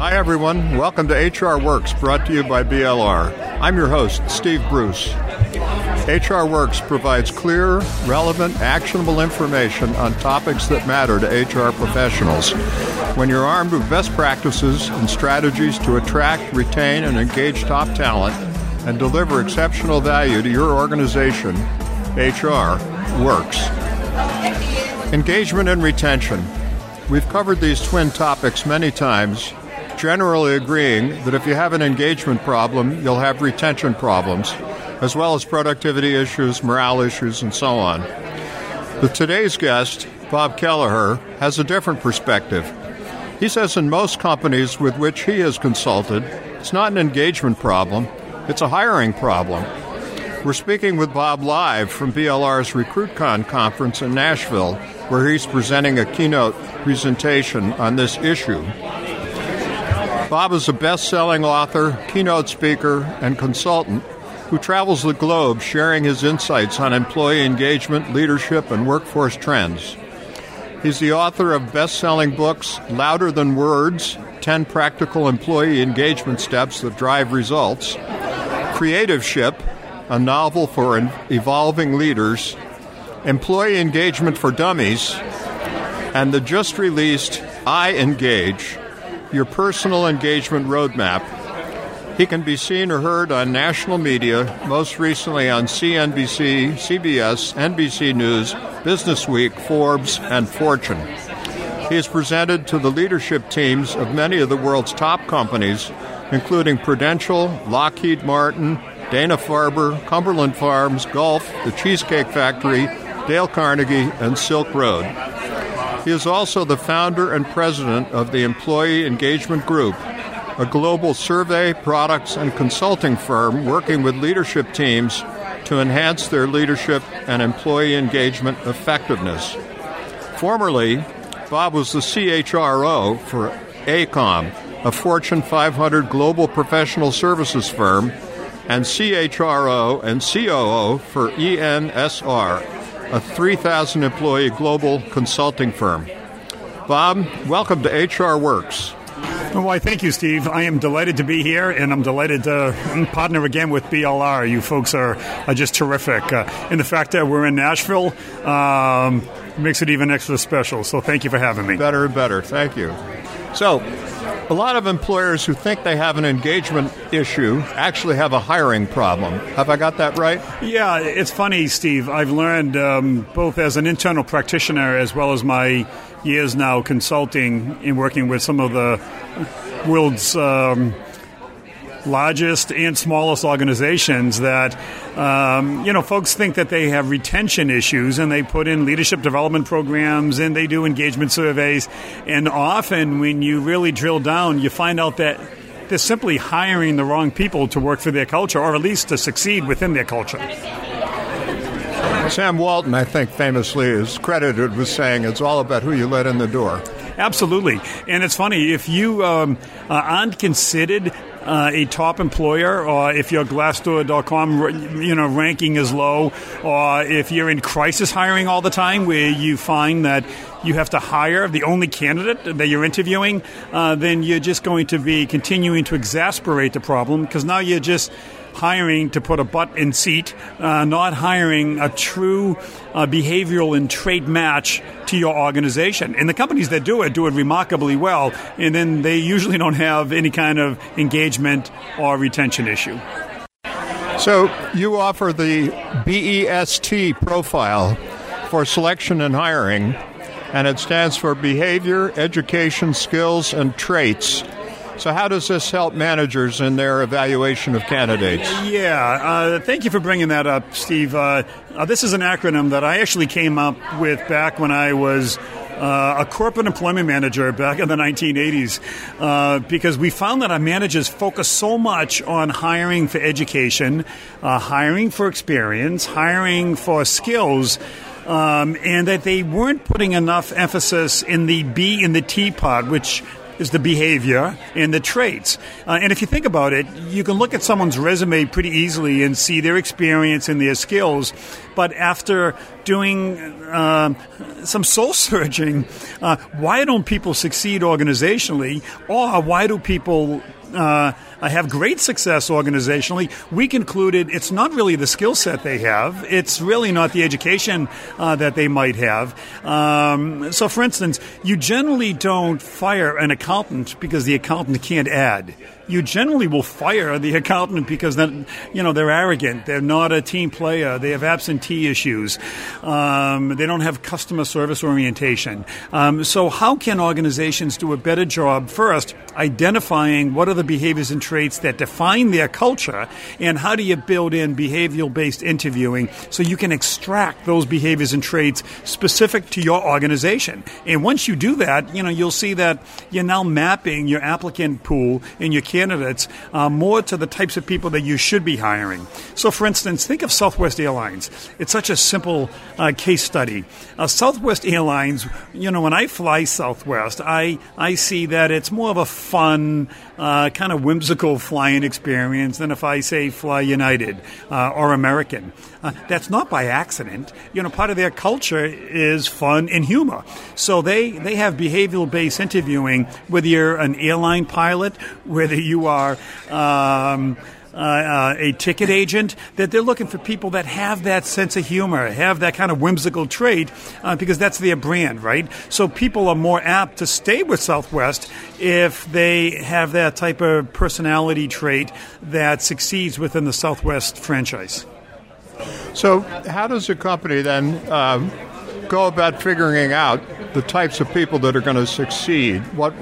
Hi, everyone. Welcome to HR Works, brought to you by BLR. I'm your host, Steve Bruce. HR Works provides clear, relevant, actionable information on topics that matter to HR professionals. When you're armed with best practices and strategies to attract, retain, and engage top talent and deliver exceptional value to your organization, HR works. Engagement and retention. We've covered these twin topics many times, generally agreeing that if you have an engagement problem, you'll have retention problems, as well as productivity issues, morale issues, and so on. But today's guest, Bob Kelleher, has a different perspective. He says in most companies with which he has consulted, it's not an engagement problem, it's a hiring problem. We're speaking with Bob live from BLR's RecruitCon conference in Nashville, where he's presenting a keynote presentation on this issue. Bob is a best selling author, keynote speaker, and consultant who travels the globe sharing his insights on employee engagement, leadership, and workforce trends. He's the author of best selling books Louder Than Words 10 Practical Employee Engagement Steps That Drive Results, Creativeship, a novel for evolving leaders, Employee Engagement for Dummies, and the just released I Engage, your personal engagement roadmap he can be seen or heard on national media, most recently on CNBC, CBS, NBC News, Business Week, Forbes, and Fortune. He is presented to the leadership teams of many of the world's top companies, including Prudential, Lockheed Martin, Dana Farber, Cumberland Farms, Gulf, The Cheesecake Factory, Dale Carnegie, and Silk Road. He is also the founder and president of the Employee Engagement Group, a global survey, products, and consulting firm working with leadership teams to enhance their leadership and employee engagement effectiveness. Formerly, Bob was the CHRO for AECOM, a Fortune 500 global professional services firm, and CHRO and COO for ENSR, a 3,000 employee global consulting firm. Bob, welcome to HR Works. Well, why, thank you, Steve. I am delighted to be here, and I'm delighted to partner again with BLR. You folks are, are just terrific. Uh, and the fact that we're in Nashville um, makes it even extra special. So thank you for having me. Better and better. Thank you. So, a lot of employers who think they have an engagement issue actually have a hiring problem. Have I got that right? Yeah, it's funny, Steve. I've learned um, both as an internal practitioner as well as my years now consulting and working with some of the world's um, largest and smallest organizations that um, you know folks think that they have retention issues and they put in leadership development programs and they do engagement surveys and often when you really drill down you find out that they're simply hiring the wrong people to work for their culture or at least to succeed within their culture Sam Walton, I think, famously is credited with saying it's all about who you let in the door. Absolutely. And it's funny, if you um, uh, aren't considered uh, a top employer, or if your Glassdoor.com you know ranking is low, or if you're in crisis hiring all the time, where you find that you have to hire the only candidate that you're interviewing, uh, then you're just going to be continuing to exasperate the problem because now you're just hiring to put a butt in seat, uh, not hiring a true uh, behavioral and trait match to your organization. And the companies that do it do it remarkably well, and then they usually don't have any kind of engagement or retention issue. So you offer the BEST profile for selection and hiring, and it stands for Behavior, Education, Skills, and Traits so, how does this help managers in their evaluation of candidates? Yeah, uh, thank you for bringing that up, Steve. Uh, uh, this is an acronym that I actually came up with back when I was uh, a corporate employment manager back in the 1980s uh, because we found that our managers focus so much on hiring for education, uh, hiring for experience, hiring for skills. Um, and that they weren't putting enough emphasis in the B in the T which is the behavior and the traits. Uh, and if you think about it, you can look at someone's resume pretty easily and see their experience and their skills. But after doing uh, some soul searching. Uh, why don't people succeed organizationally, or why do people uh, have great success organizationally, we concluded it's not really the skill set they have. It's really not the education uh, that they might have. Um, so, for instance, you generally don't fire an accountant because the accountant can't add you generally will fire the accountant because then you know they're arrogant, they're not a team player, they have absentee issues, um, they don't have customer service orientation. Um, so how can organizations do a better job first identifying what are the behaviors and traits that define their culture, and how do you build in behavioral based interviewing so you can extract those behaviors and traits specific to your organization. And once you do that, you know you'll see that you're now mapping your applicant pool and your candidates uh, more to the types of people that you should be hiring. So, for instance, think of Southwest Airlines. It's such a simple uh, case study. Uh, Southwest Airlines, you know, when I fly Southwest, I, I see that it's more of a fun, uh, kind of whimsical flying experience than if I say fly United uh, or American. Uh, that's not by accident. You know, part of their culture is fun and humor. So they, they have behavioral based interviewing, whether you're an airline pilot, whether you are. Um, uh, uh, a ticket agent, that they're looking for people that have that sense of humor, have that kind of whimsical trait, uh, because that's their brand, right? So people are more apt to stay with Southwest if they have that type of personality trait that succeeds within the Southwest franchise. So, how does a company then um, go about figuring out the types of people that are going to succeed? What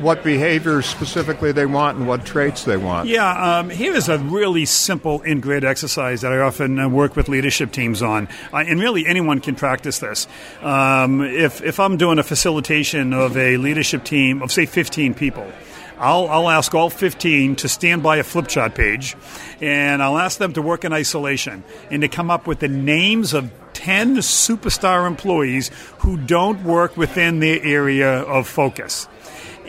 what behaviors specifically they want and what traits they want. Yeah, um, here is a really simple in grid exercise that I often uh, work with leadership teams on. And really, anyone can practice this. Um, if, if I'm doing a facilitation of a leadership team of, say, 15 people, I'll, I'll ask all 15 to stand by a flip chart page, and I'll ask them to work in isolation and to come up with the names of 10 superstar employees who don't work within their area of focus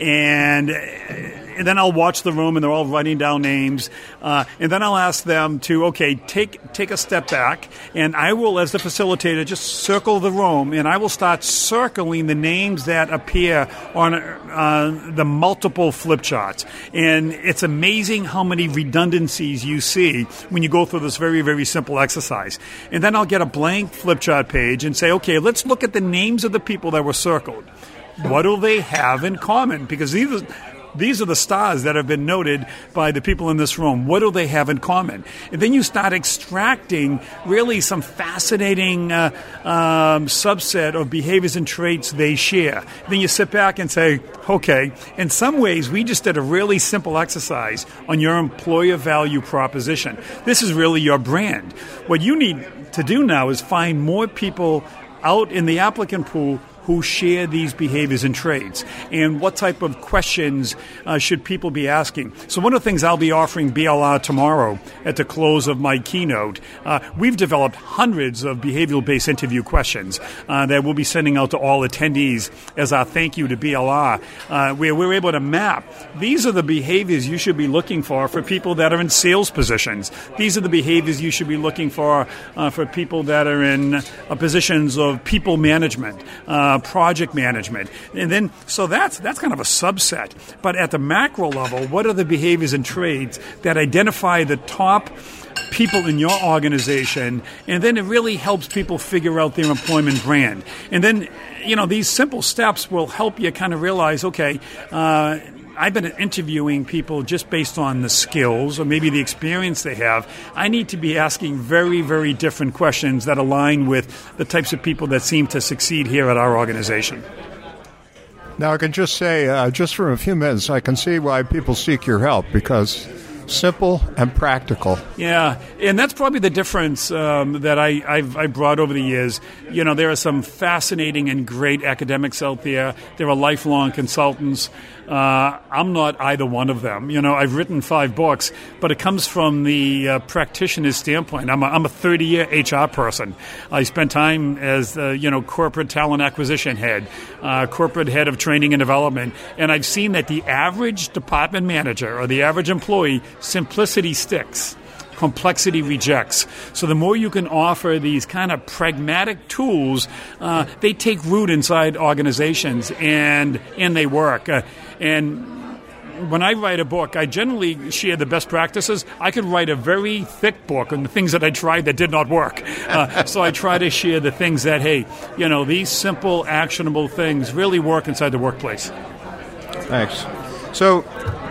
and, and then I'll watch the room, and they're all writing down names, uh, and then I'll ask them to okay, take take a step back, and I will, as the facilitator, just circle the room, and I will start circling the names that appear on uh, the multiple flip charts, and it's amazing how many redundancies you see when you go through this very very simple exercise, and then I'll get a blank flip chart page and say, okay, let's look at the names of the people that were circled what do they have in common? Because these these are the stars that have been noted by the people in this room. What do they have in common? And then you start extracting really some fascinating uh, um, subset of behaviors and traits they share. Then you sit back and say, okay, in some ways, we just did a really simple exercise on your employer value proposition. This is really your brand. What you need to do now is find more people out in the applicant pool who share these behaviors and traits, and what type of questions uh, should people be asking. So, one of the things I'll be offering BLR tomorrow at the close of my keynote, uh, we've developed hundreds of behavioral based interview questions uh, that we'll be sending out to all attendees as our thank you to BLR, uh, where we're able to map these are the behaviors you should be looking for for people that are in sales positions. These are the behaviors you should be looking for uh, for people that are in uh, positions of people management uh, project management, and then so that's that's kind of a subset. But at the macro level, what are the behaviors and traits that identify the top? people in your organization, and then it really helps people figure out their employment brand. And then, you know, these simple steps will help you kind of realize, okay, uh, I've been interviewing people just based on the skills or maybe the experience they have. I need to be asking very, very different questions that align with the types of people that seem to succeed here at our organization. Now, I can just say, uh, just for a few minutes, I can see why people seek your help because simple and practical. Yeah, and that's probably the difference um, that I, I've, I brought over the years. You know, there are some fascinating and great academics out there. There are lifelong consultants. Uh, I'm not either one of them. You know, I've written five books, but it comes from the uh, practitioner's standpoint. I'm a, I'm a 30 year HR person. I spent time as, uh, you know, corporate talent acquisition head, uh, corporate head of training and development, and I've seen that the average department manager or the average employee, simplicity sticks complexity rejects. So the more you can offer these kind of pragmatic tools, uh, they take root inside organizations and and they work. Uh, and when I write a book, I generally share the best practices. I could write a very thick book on the things that I tried that did not work. Uh, so I try to share the things that, hey, you know, these simple, actionable things really work inside the workplace. Thanks. So,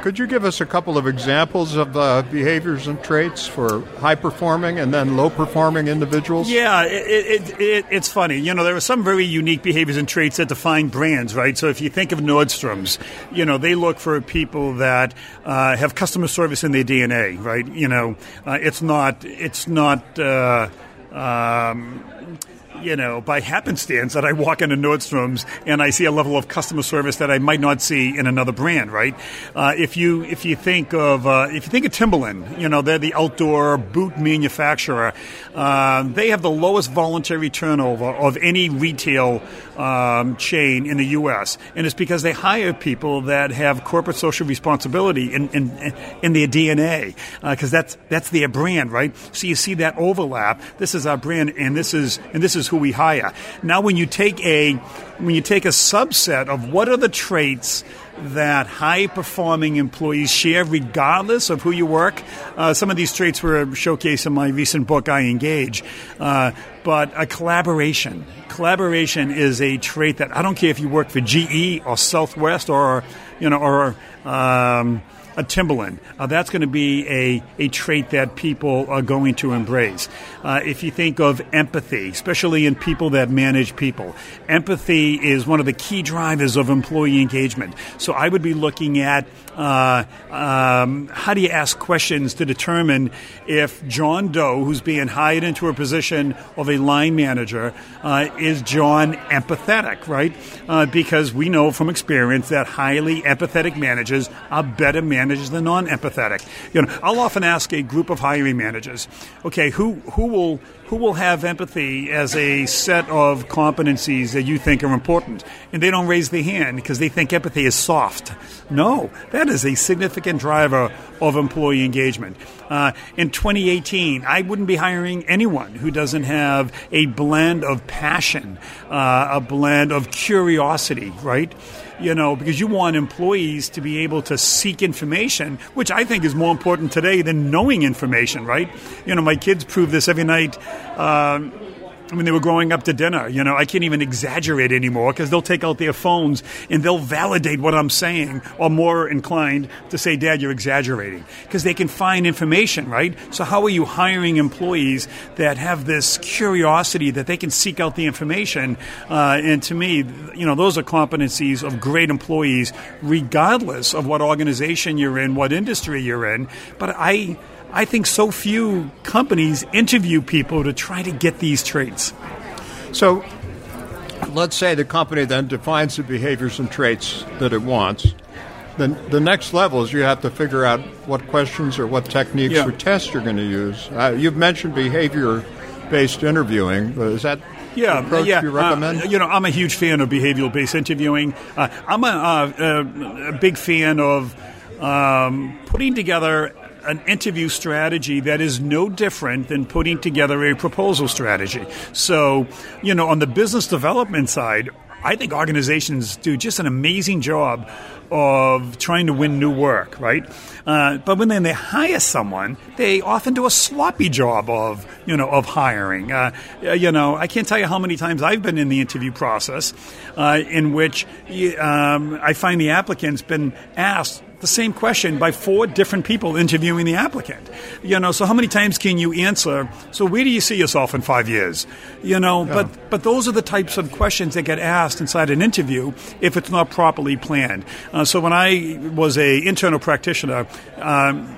could you give us a couple of examples of uh, behaviors and traits for high performing and then low performing individuals? Yeah, it, it, it, it's funny. You know, there are some very unique behaviors and traits that define brands, right? So if you think of Nordstrom's, you know, they look for people that uh, have customer service in their DNA, right? You know, uh, it's not, it's not. Uh, um, you know, by happenstance that I walk into Nordstrom's and I see a level of customer service that I might not see in another brand, right? Uh, if you if you think of uh, if you think of Timberland, you know, they're the outdoor boot manufacturer. Uh, they have the lowest voluntary turnover of any retail um, chain in the U.S., and it's because they hire people that have corporate social responsibility in in, in their DNA, because uh, that's that's their brand, right? So you see that overlap. This is our brand, and this is and this is who we hire. Now, when you take a when you take a subset of what are the traits that high performing employees share regardless of who you work. Uh, some of these traits were showcased in my recent book, I Engage. Uh, but a collaboration. Collaboration is a trait that I don't care if you work for GE or Southwest or, you know, or, um, a Timberland. Uh, that's going to be a, a trait that people are going to embrace. Uh, if you think of empathy, especially in people that manage people, empathy is one of the key drivers of employee engagement. So I would be looking at uh, um, how do you ask questions to determine if John Doe, who's being hired into a position of a line manager, uh, is John empathetic, right? Uh, because we know from experience that highly empathetic managers are better managers than non-empathetic. You know, I'll often ask a group of hiring managers, okay, who who will who will have empathy as a set of competencies that you think are important? And they don't raise their hand because they think empathy is soft. No, that is a significant driver of employee engagement. Uh, in 2018, I wouldn't be hiring anyone who doesn't have a blend of passion, uh, a blend of curiosity, right? You know, because you want employees to be able to seek information, which I think is more important today than knowing information, right? You know, my kids prove this every night. Um, when they were growing up to dinner. You know, I can't even exaggerate anymore because they'll take out their phones and they'll validate what I'm saying or more inclined to say, Dad, you're exaggerating because they can find information, right? So, how are you hiring employees that have this curiosity that they can seek out the information? Uh, and to me, you know, those are competencies of great employees, regardless of what organization you're in, what industry you're in. But I, I think so few companies interview people to try to get these traits. So let's say the company then defines the behaviors and traits that it wants. Then the next level is you have to figure out what questions or what techniques yeah. or tests you're going to use. Uh, you've mentioned behavior based interviewing. Is that yeah, approach yeah. you recommend? Uh, you know, I'm a huge fan of behavioral based interviewing. Uh, I'm a, uh, a, big fan of um, putting together an interview strategy that is no different than putting together a proposal strategy. So, you know, on the business development side, I think organizations do just an amazing job of trying to win new work, right? Uh, but when they hire someone, they often do a sloppy job of, you know, of hiring. Uh, you know, I can't tell you how many times I've been in the interview process uh, in which um, I find the applicant's been asked the same question by four different people interviewing the applicant. You know, so how many times can you answer? So where do you see yourself in five years? You know, yeah. but but those are the types of questions that get asked inside an interview if it's not properly planned. Uh, so when I was a internal practitioner. Um,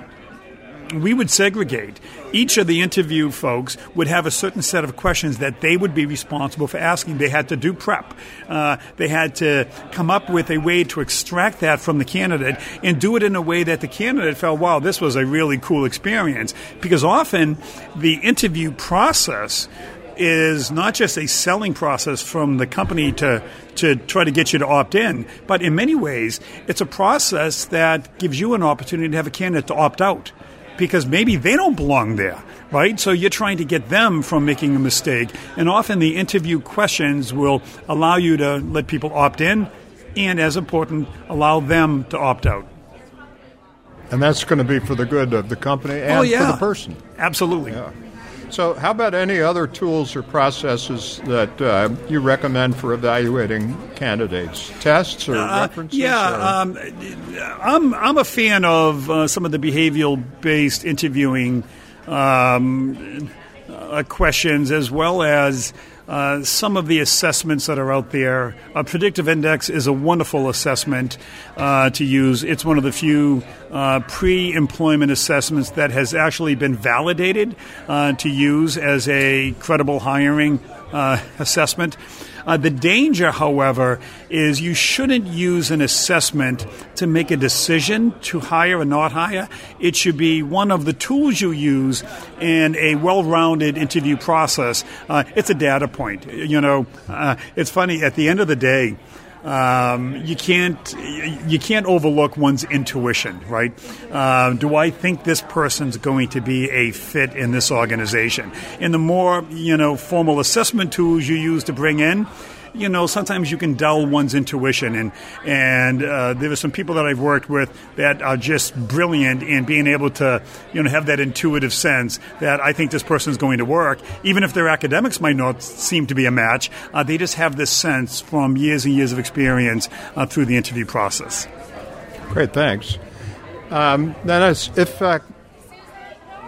we would segregate. Each of the interview folks would have a certain set of questions that they would be responsible for asking. They had to do prep. Uh, they had to come up with a way to extract that from the candidate and do it in a way that the candidate felt, wow, this was a really cool experience. Because often the interview process is not just a selling process from the company to to try to get you to opt in, but in many ways, it's a process that gives you an opportunity to have a candidate to opt out because maybe they don't belong there, right? So you're trying to get them from making a mistake. And often the interview questions will allow you to let people opt in and, as important, allow them to opt out. And that's going to be for the good of the company oh, and oh, yeah. for the person. Absolutely. Yeah. So, how about any other tools or processes that uh, you recommend for evaluating candidates? Tests or uh, references? Yeah, or? um, I'm I'm a fan of uh, some of the behavioral based interviewing um, uh, questions as well as uh, some of the assessments that are out there. A predictive index is a wonderful assessment uh, to use. It's one of the few uh, pre employment assessments that has actually been validated uh, to use as a credible hiring uh, assessment. Uh, the danger, however, is you shouldn't use an assessment to make a decision to hire or not hire. It should be one of the tools you use in a well rounded interview process. Uh, it's a data point. You know, uh, it's funny, at the end of the day, um, you can't you can't overlook one's intuition, right? Uh, do I think this person's going to be a fit in this organization? And the more you know formal assessment tools you use to bring in, you know, sometimes you can dull one's intuition. And, and uh, there are some people that I've worked with that are just brilliant in being able to, you know, have that intuitive sense that I think this person is going to work. Even if their academics might not seem to be a match, uh, they just have this sense from years and years of experience uh, through the interview process. Great, thanks. Um, then, if uh,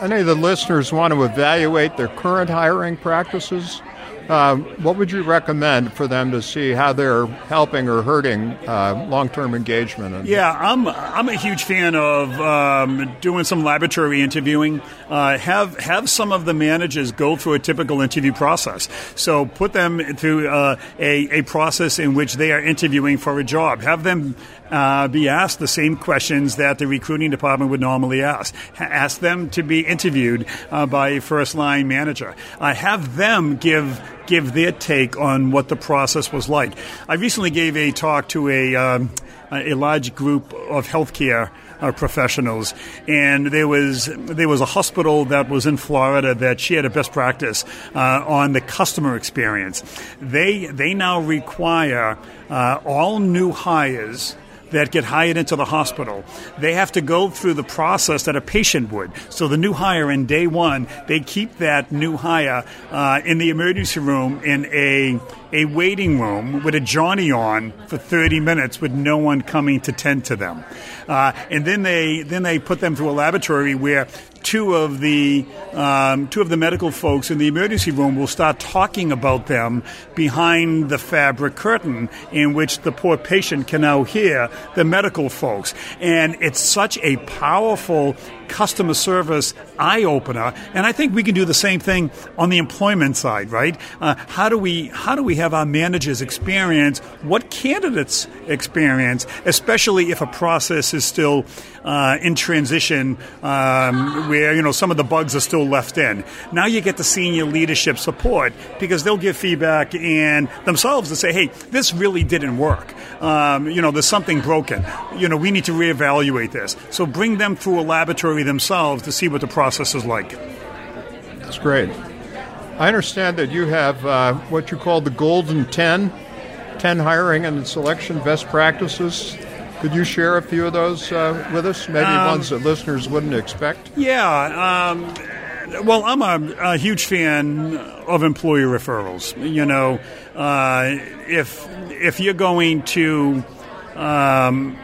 any of the listeners want to evaluate their current hiring practices, uh, what would you recommend for them to see how they're helping or hurting uh, long-term engagement? yeah, I'm I'm a huge fan of um, doing some laboratory interviewing. Uh, have have some of the managers go through a typical interview process. So put them through uh, a a process in which they are interviewing for a job. Have them uh, be asked the same questions that the recruiting department would normally ask. Ask them to be interviewed uh, by a first line manager. Uh, have them give give their take on what the process was like. I recently gave a talk to a um, a large group of healthcare uh, professionals, and there was there was a hospital that was in Florida that shared a best practice uh, on the customer experience. They they now require uh, all new hires that get hired into the hospital, they have to go through the process that a patient would. So the new hire in day one, they keep that new hire uh, in the emergency room in a a waiting room with a Johnny on for 30 minutes with no one coming to tend to them. Uh, and then they then they put them through a laboratory where two of the um, two of the medical folks in the emergency room will start talking about them behind the fabric curtain, in which the poor patient can now hear the medical folks. And it's such a powerful customer service eye opener. And I think we can do the same thing on the employment side, right? Uh, how do we how do we have our managers experience what candidates experience, especially if a process is still uh, in transition, um, where you know some of the bugs are still left in. Now you get the senior leadership support because they'll give feedback and themselves to say, "Hey, this really didn't work. Um, you know, there's something broken. You know, we need to reevaluate this." So bring them through a laboratory themselves to see what the process is like. That's great. I understand that you have uh, what you call the Golden 10, 10 hiring and selection best practices. Could you share a few of those uh, with us? Maybe um, ones that listeners wouldn't expect? Yeah. Um, well, I'm a, a, huge fan of employee referrals. You know, uh, if if you're going to um,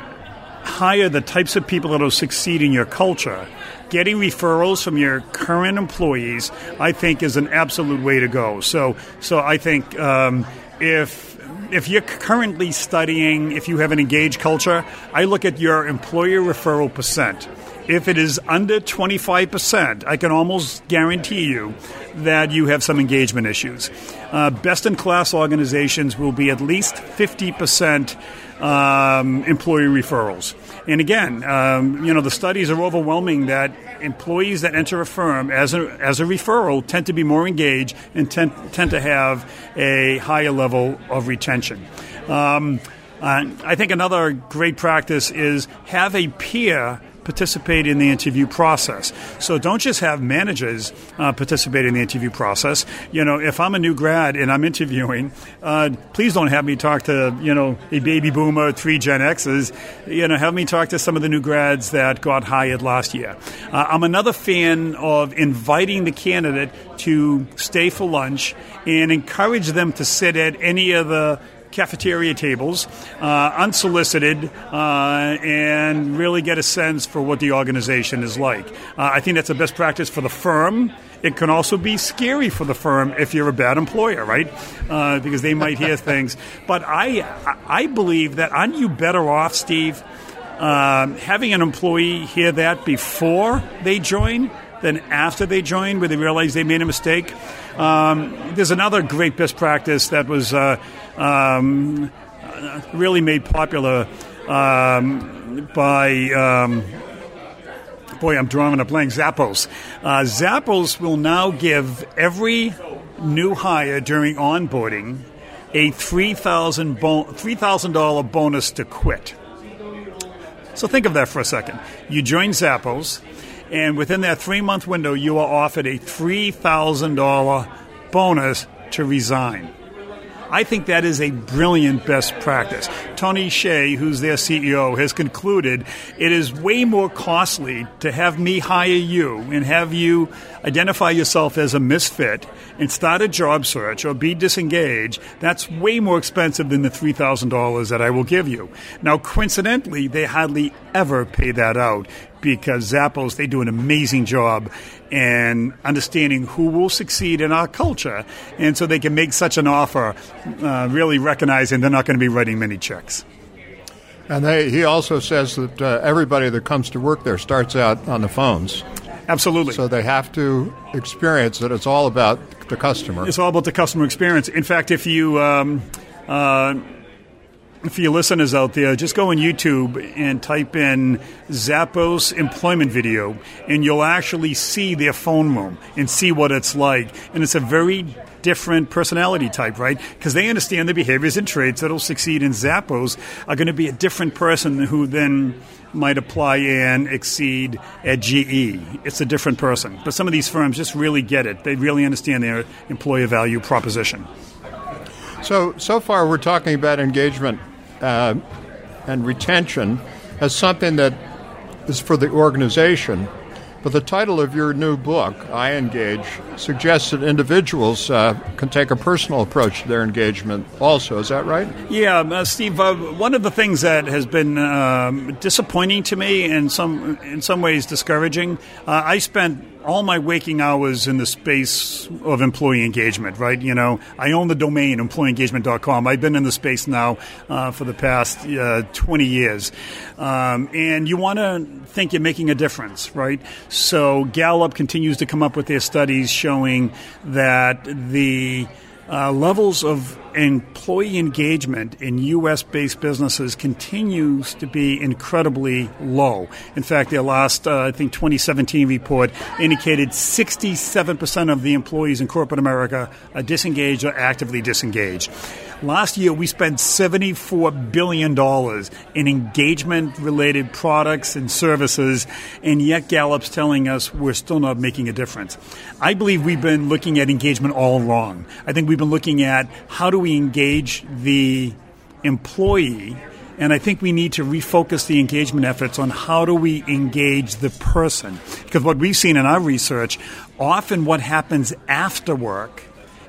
hire the types of people that will succeed in your culture, getting referrals from your current employees, I think, is an absolute way to go. So, so I think um, if if you're currently studying, if you have an engaged culture, I look at your employer referral percent. If it is under 25%, I can almost guarantee you that you have some engagement issues. Uh, best in class organizations will be at least 50% um, employee referrals. And again, um, you know, the studies are overwhelming that employees that enter a firm as a, as a referral tend to be more engaged and tend, tend to have a higher level of retention. Um, uh, I think another great practice is have a peer participate in the interview process. So don't just have managers uh, participate in the interview process. You know, if I'm a new grad and I'm interviewing, uh, please don't have me talk to, you know, a baby boomer, three Gen X's. You know, have me talk to some of the new grads that got hired last year. Uh, I'm another fan of inviting the candidate to stay for lunch and encourage them to sit at any of the cafeteria tables, uh, unsolicited, uh, and really get a sense for what the organization is like. Uh, I think that's the best practice for the firm. It can also be scary for the firm if you're a bad employer, right? Uh, because they might hear things. But I, I believe that aren't you better off, Steve, um, having an employee hear that before they join than after they join, where they realize they made a mistake? Um, there's another great best practice that was uh, um, really made popular um, by. Um, boy, I'm drawing a blank. Zappos. Uh, Zappos will now give every new hire during onboarding a $3,000 bon- $3, bonus to quit. So think of that for a second. You join Zappos, and within that three month window, you are offered a $3,000 bonus to resign. I think that is a brilliant best practice. Tony Hsieh, who's their CEO, has concluded it is way more costly to have me hire you and have you identify yourself as a misfit and start a job search or be disengaged. That's way more expensive than the $3,000 that I will give you. Now, coincidentally, they hardly ever pay that out because Zappos, they do an amazing job and understanding who will succeed in our culture. And so they can make such an offer, uh, really recognizing they're not going to be writing many checks. And they, he also says that uh, everybody that comes to work there starts out on the phones. Absolutely. So they have to experience that it's all about the customer. It's all about the customer experience. In fact, if you. Um, uh, for your listeners out there, just go on YouTube and type in Zappos employment video, and you'll actually see their phone room and see what it's like. And it's a very different personality type, right? Because they understand the behaviors and traits that'll succeed in Zappos are going to be a different person who then might apply and exceed at GE. It's a different person. But some of these firms just really get it. They really understand their employer value proposition. So, so far we're talking about engagement uh, and retention as something that is for the organization. But the title of your new book, I Engage, suggests that individuals uh, can take a personal approach to their engagement also. Is that right? Yeah, uh, Steve, uh, one of the things that has been um, disappointing to me and some, in some ways discouraging, uh, I spent all my waking hours in the space of employee engagement, right? You know, I own the domain employeeengagement.com. I've been in the space now uh, for the past uh, 20 years. Um, and you want to think you're making a difference, right? So Gallup continues to come up with their studies showing that the uh, levels of employee engagement in U.S. based businesses continues to be incredibly low. In fact, their last, uh, I think, 2017 report indicated 67% of the employees in corporate America are disengaged or actively disengaged. Last year, we spent $74 billion in engagement related products and services, and yet Gallup's telling us we're still not making a difference. I believe we've been looking at engagement all wrong. I think we've been looking at how do we engage the employee and I think we need to refocus the engagement efforts on how do we engage the person. Because what we've seen in our research, often what happens after work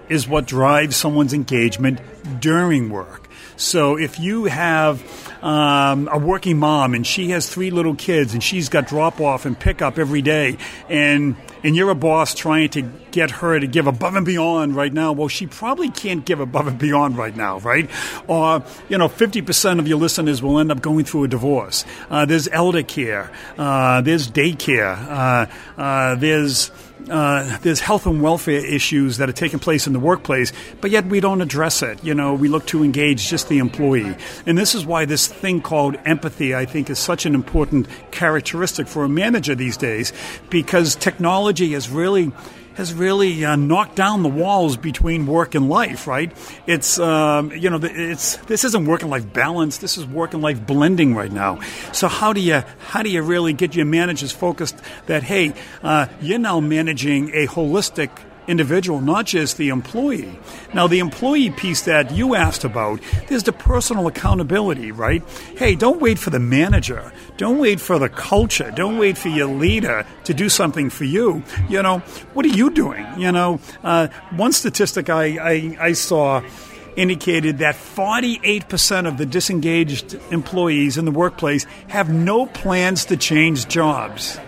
is what drives someone's engagement during work. So if you have um, a working mom and she has three little kids and she's got drop off and pick up every day, and and you're a boss trying to get her to give above and beyond right now, well, she probably can't give above and beyond right now, right? Or, you know, 50% of your listeners will end up going through a divorce. Uh, there's elder care, uh, there's daycare, uh, uh there's uh, there's health and welfare issues that are taking place in the workplace, but yet we don't address it. You know, we look to engage just the employee. And this is why this thing called empathy, I think, is such an important characteristic for a manager these days, because technology has really has really uh, knocked down the walls between work and life. Right? It's um, you know it's this isn't work and life balance. This is work and life blending right now. So how do you how do you really get your managers focused that hey uh, you're now managing a holistic individual, not just the employee. Now, the employee piece that you asked about, there's the personal accountability, right? Hey, don't wait for the manager. Don't wait for the culture. Don't wait for your leader to do something for you. You know, what are you doing? You know, uh, one statistic I, I, I saw indicated that 48% of the disengaged employees in the workplace have no plans to change jobs.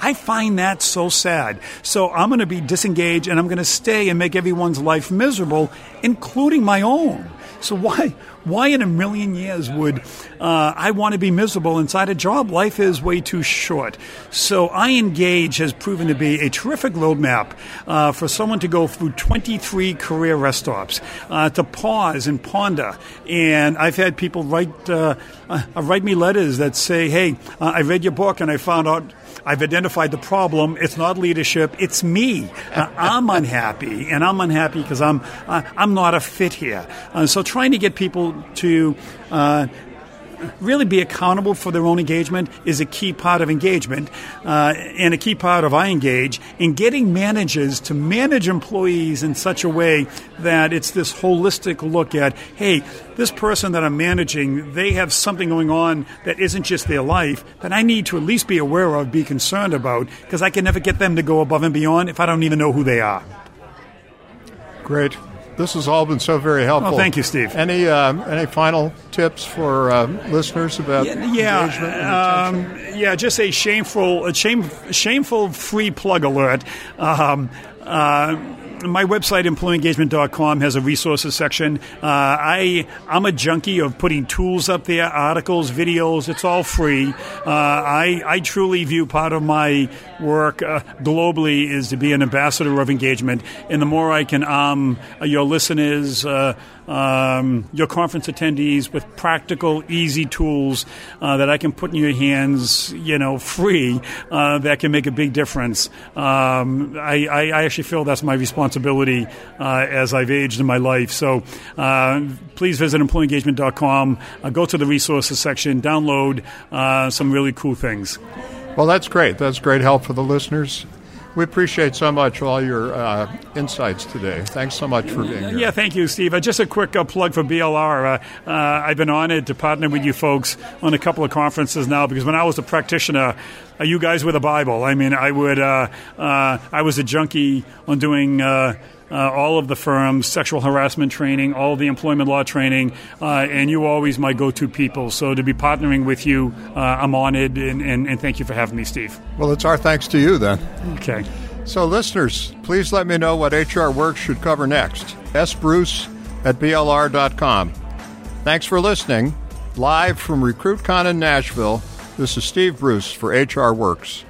I find that so sad. So I'm going to be disengaged and I'm going to stay and make everyone's life miserable, including my own. So why, why in a million years would uh, I want to be miserable inside a job? Life is way too short. So I Engage has proven to be a terrific roadmap uh, for someone to go through 23 career rest stops, uh, to pause and ponder. And I've had people write uh, uh, write me letters that say, "Hey, uh, I read your book and I found out." I've identified the problem. It's not leadership. It's me. Uh, I'm unhappy, and I'm unhappy because I'm uh, I'm not a fit here. Uh, so trying to get people to uh, really be accountable for their own engagement is a key part of engagement uh, and a key part of I engage in getting managers to manage employees in such a way that it's this holistic look at hey this person that i'm managing they have something going on that isn't just their life that i need to at least be aware of be concerned about because i can never get them to go above and beyond if i don't even know who they are. Great this has all been so very helpful. Oh, thank you, Steve. Any uh, any final tips for uh, listeners about yeah, yeah, um, yeah, just a shameful, a shame, shameful free plug alert. Um, uh, my website, employeeengagement.com, has a resources section. Uh, I, I'm a junkie of putting tools up there, articles, videos. It's all free. Uh, I, I truly view part of my work uh, globally is to be an ambassador of engagement. And the more I can arm your listeners, uh, um, your conference attendees with practical, easy tools uh, that I can put in your hands, you know, free, uh, that can make a big difference. Um, I, I, actually feel that's my responsibility uh, as I've aged in my life. So uh, please visit employeeengagement.com, uh, go to the resources section, download some really cool things. Well, that's great. That's great help for the listeners. We appreciate so much all your uh, insights today. Thanks so much for being here. Yeah, thank you, Steve. Uh, just a quick uh, plug for BLR. Uh, uh, I've been honored to partner with you folks on a couple of conferences now because when I was a practitioner, uh, you guys were the Bible. I mean, I would, I was a junkie on doing uh, all of the firms, sexual harassment training, all of the employment law training, uh, and you always my go-to people. So to be partnering with you, uh, I'm honored, and, and, and thank you for having me, Steve. Well, it's our thanks to you then. Okay. So, listeners, please let me know what HR Works should cover next. S. Bruce at BLR.com. Thanks for listening. Live from RecruitCon in Nashville, this is Steve Bruce for HR Works.